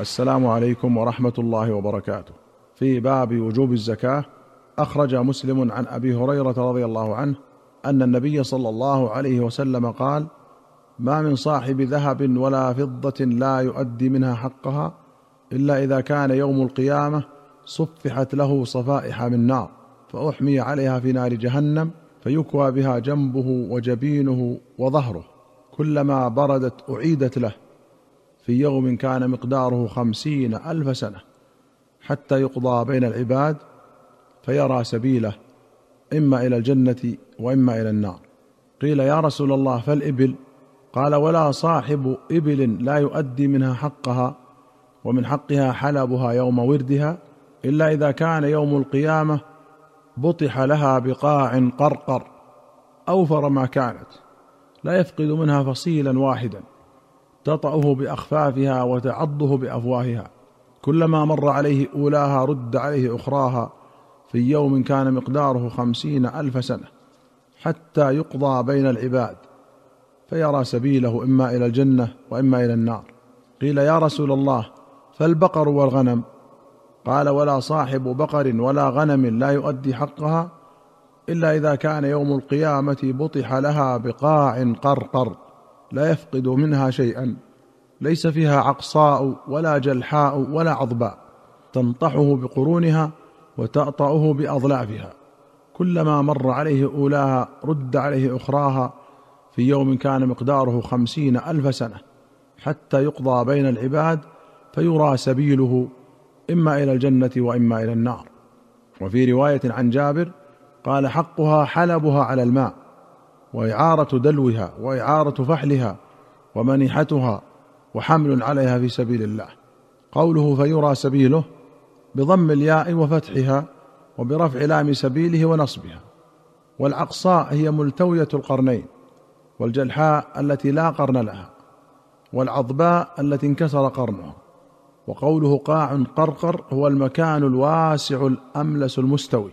السلام عليكم ورحمة الله وبركاته. في باب وجوب الزكاة أخرج مسلم عن أبي هريرة رضي الله عنه أن النبي صلى الله عليه وسلم قال ما من صاحب ذهب ولا فضة لا يؤدي منها حقها إلا إذا كان يوم القيامة صفحت له صفائح من نار فأحمي عليها في نار جهنم فيكوى بها جنبه وجبينه وظهره كلما بردت أعيدت له. في يوم كان مقداره خمسين ألف سنة حتى يقضى بين العباد فيرى سبيله إما إلى الجنة وإما إلى النار. قيل يا رسول الله فالإبل؟ قال ولا صاحب إبل لا يؤدي منها حقها ومن حقها حلبها يوم وردها إلا إذا كان يوم القيامة بطح لها بقاع قرقر أوفر ما كانت لا يفقد منها فصيلا واحدا. تطأه بأخفافها وتعضه بأفواهها. كلما مر عليه أولاها رد عليه أخراها في يوم كان مقداره خمسين ألف سنة حتى يقضى بين العباد فيرى سبيله إما إلى الجنة وإما إلى النار. قيل يا رسول الله فالبقر والغنم؟ قال ولا صاحب بقر ولا غنم لا يؤدي حقها إلا إذا كان يوم القيامة بطح لها بقاع قرقر. لا يفقد منها شيئا. ليس فيها عقصاء ولا جلحاء ولا عضباء. تنطحه بقرونها وتأطأه بأظلافها كلما مر عليه أولاها رد عليه أخراها في يوم كان مقداره خمسين ألف سنة. حتى يقضى بين العباد فيرى سبيله إما إلى الجنة وإما إلى النار. وفي رواية عن جابر قال حقها حلبها على الماء. وإعارة دلوها وإعارة فحلها ومنيحتها وحمل عليها في سبيل الله. قوله فيرى سبيله بضم الياء وفتحها وبرفع لام سبيله ونصبها. والعقصاء هي ملتوية القرنين والجلحاء التي لا قرن لها والعضباء التي انكسر قرنها. وقوله قاع قرقر هو المكان الواسع الأملس المستوي.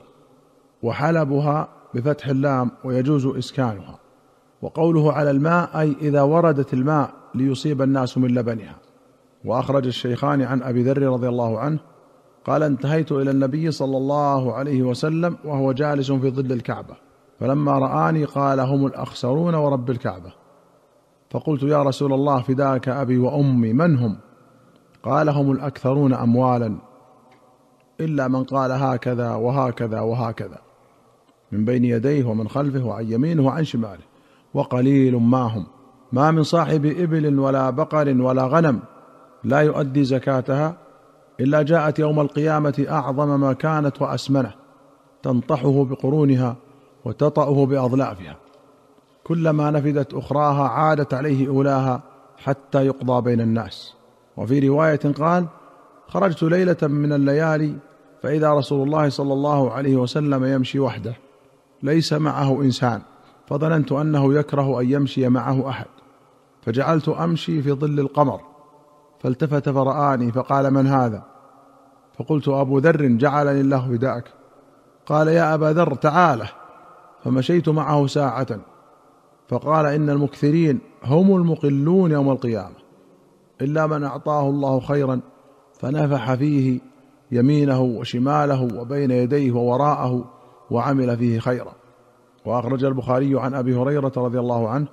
وحلبها بفتح اللام ويجوز إسكانها. وقوله على الماء أي إذا وردت الماء ليصيب الناس من لبنها. وأخرج الشيخان عن أبي ذر رضي الله عنه قال انتهيت إلى النبي صلى الله عليه وسلم وهو جالس في ظل الكعبة. فلما رآني قال هم الأخسرون ورب الكعبة. فقلت يا رسول الله فداك أبي وأمي من هم؟ قال هم الأكثرون اموالا إلا من قال هكذا وهكذا وهكذا. من بين يديه ومن خلفه وعن يمينه وعن شماله وقليل ما هم. ما من صاحب إبل ولا بقر ولا غنم لا يؤدي زكاتها إلا جاءت يوم القيامة أعظم ما كانت وأسمنه تنطحه بقرونها وتطأه بأظلافها. كلما نفذت أخراها عادت عليه أولاها حتى يقضى بين الناس. وفي رواية قال خرجت ليلة من الليالي فإذا رسول الله صلى الله عليه وسلم يمشي وحده ليس معه إنسان فظننت أنه يكره أن يمشي معه أحد فجعلت أمشي في ظل القمر فالتفت فرآني فقال من هذا؟ فقلت أبو ذر جعلني الله فداك قال يا أبا ذر تعاله فمشيت معه ساعة فقال إن المكثرين هم المقلون يوم القيامة إلا من أعطاه الله خيرا فنفح فيه يمينه وشماله وبين يديه ووراءه وعمل فيه خيرا. وأخرج البخاري عن أبي هريرة رضي الله عنه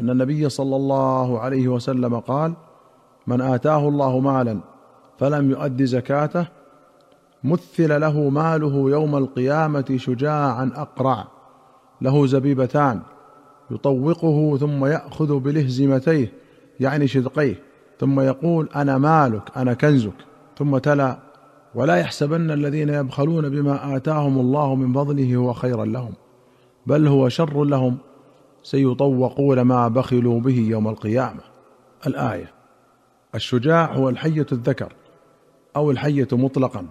أن النبي صلى الله عليه وسلم قال من آتاه الله مالا فلم يؤد زكاته مثل له ماله يوم القيامة شجاعا أقرع له زبيبتان يطوقه ثم يأخذ بلهزمتيه يعني شدقيه ثم يقول أنا مالك أنا كنزك. ثم تلا ولا يحسبن الذين يبخلون بما آتاهم الله من فضله هو خيرا لهم بل هو شر لهم سيطوقون ما بخلوا به يوم القيامة. الآية الشجاع هو الحية الذكر أو الحية مطلقا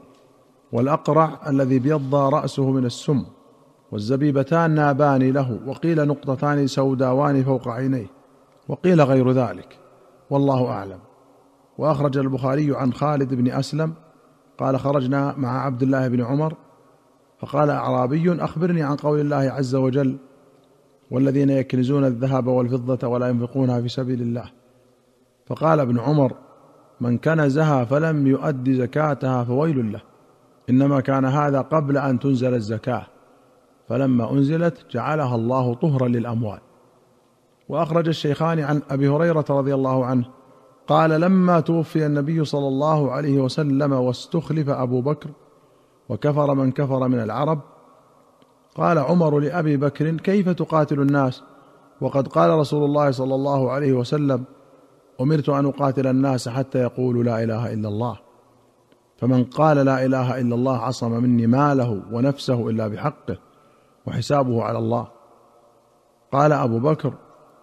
والأقرع الذي بيض رأسه من السم والزبيبتان نابان له وقيل نقطتان سوداوان فوق عينيه وقيل غير ذلك والله أعلم. وأخرج البخاري عن خالد بن أسلم قال خرجنا مع عبد الله بن عمر فقال أعرابي أخبرني عن قول الله عز وجل والذين يكنزون الذهب والفضة ولا ينفقونها في سبيل الله. فقال ابن عمر من كنزها فلم يؤد زكاتها فويل له إنما كان هذا قبل أن تنزل الزكاة. فلما أنزلت جعلها الله طهرا للأموال. وأخرج الشيخان عن أبي هريرة رضي الله عنه قال لما توفي النبي صلى الله عليه وسلم واستخلف أبو بكر وكفر من كفر من العرب قال عمر لأبي بكر كيف تقاتل الناس؟ وقد قال رسول الله صلى الله عليه وسلم أمرت أن أقاتل الناس حتى يقولوا لا إله إلا الله. فمن قال لا إله إلا الله عصم مني ماله ونفسه إلا بحقه وحسابه على الله. قال أبو بكر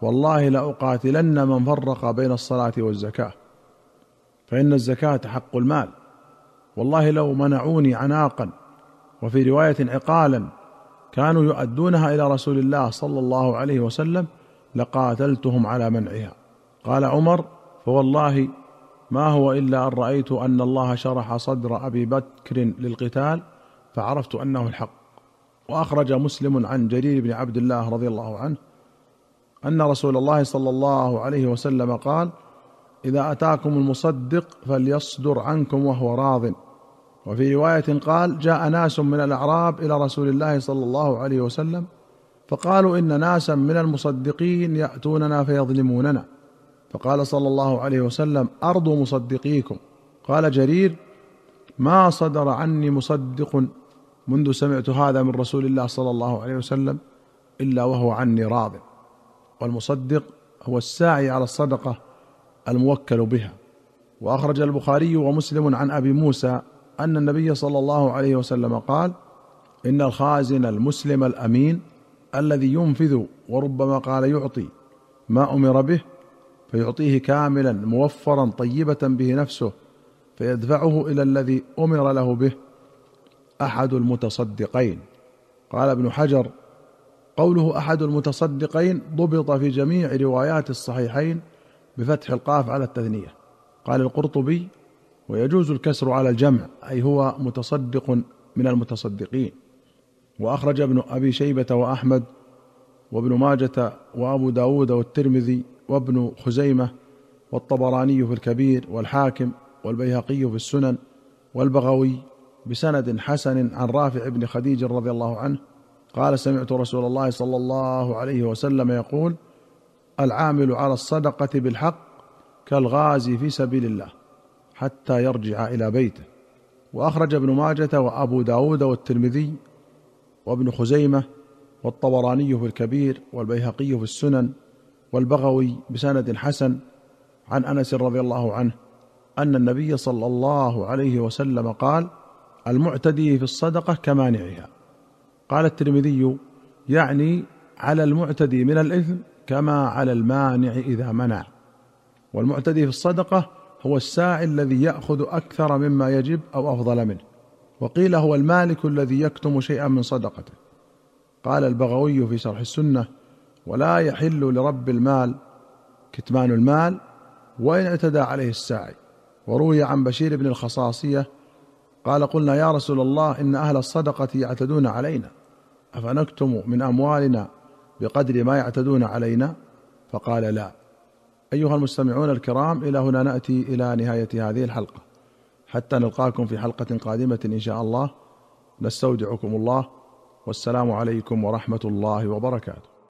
والله لأقاتلن من فرق بين الصلاة والزكاة فإن الزكاة حق المال. والله لو منعوني عناقا وفي رواية عقالا كانوا يؤدونها إلى رسول الله صلى الله عليه وسلم لقاتلتهم على منعها. قال عمر فوالله ما هو إلا أن رأيت أن الله شرح صدر أبي بكر للقتال فعرفت أنه الحق. وأخرج مسلم عن جرير بن عبد الله رضي الله عنه أن رسول الله صلى الله عليه وسلم قال إذا أتاكم المصدق فليصدر عنكم وهو راض. وفي رواية قال جاء ناس من الأعراب إلى رسول الله صلى الله عليه وسلم فقالوا إن ناسا من المصدقين يأتوننا فيظلموننا. فقال صلى الله عليه وسلم ارضوا مصدقيكم. قال جرير ما صدر عني مصدق منذ سمعت هذا من رسول الله صلى الله عليه وسلم إلا وهو عني راض. والمصدق هو الساعي على الصدقة الموكل بها. وأخرج البخاري ومسلم عن أبي موسى أن النبي صلى الله عليه وسلم قال إن الخازن المسلم الأمين الذي ينفذ وربما قال يعطي ما أمر به فيعطيه كاملا موفرا طيبة به نفسه فيدفعه إلى الذي أمر له به أحد المتصدقين. قال ابن حجر قوله أحد المتصدقين ضبط في جميع روايات الصحيحين بفتح القاف على التثنية. قال القرطبي ويجوز الكسر على الجمع أي هو متصدق من المتصدقين. وأخرج ابن أبي شيبة وأحمد وابن ماجة وأبو داود والترمذي وابن خزيمة والطبراني في الكبير والحاكم والبيهقي في السنن والبغوي بسند حسن عن رافع بن خديج رضي الله عنه قال سمعت رسول الله صلى الله عليه وسلم يقول العامل على الصدقة بالحق كالغازي في سبيل الله حتى يرجع إلى بيته. وأخرج ابن ماجة وأبو داود والترمذي وابن خزيمة والطبراني في الكبير والبيهقي في السنن والبغوي بسند حسن عن أنس رضي الله عنه أن النبي صلى الله عليه وسلم قال المعتدي في الصدقة كمانعها. قال الترمذي يعني على المعتدي من الإثم كما على المانع إذا منع. والمعتدي في الصدقة هو الساعي الذي يأخذ أكثر مما يجب أو أفضل منه. وقيل هو المالك الذي يكتم شيئا من صدقته. قال البغوي في شرح السنة ولا يحل لرب المال كتمان المال وإن اعتدى عليه الساعي. وروي عن بشير بن الخصاصية قال قلنا يا رسول الله إن أهل الصدقة يعتدون علينا. أفنكتم من أموالنا بقدر ما يعتدون علينا؟ فقال لا. أيها المستمعون الكرام إلى هنا نأتي إلى نهاية هذه الحلقة. حتى نلقاكم في حلقة قادمة إن شاء الله. نستودعكم الله. والسلام عليكم ورحمة الله وبركاته.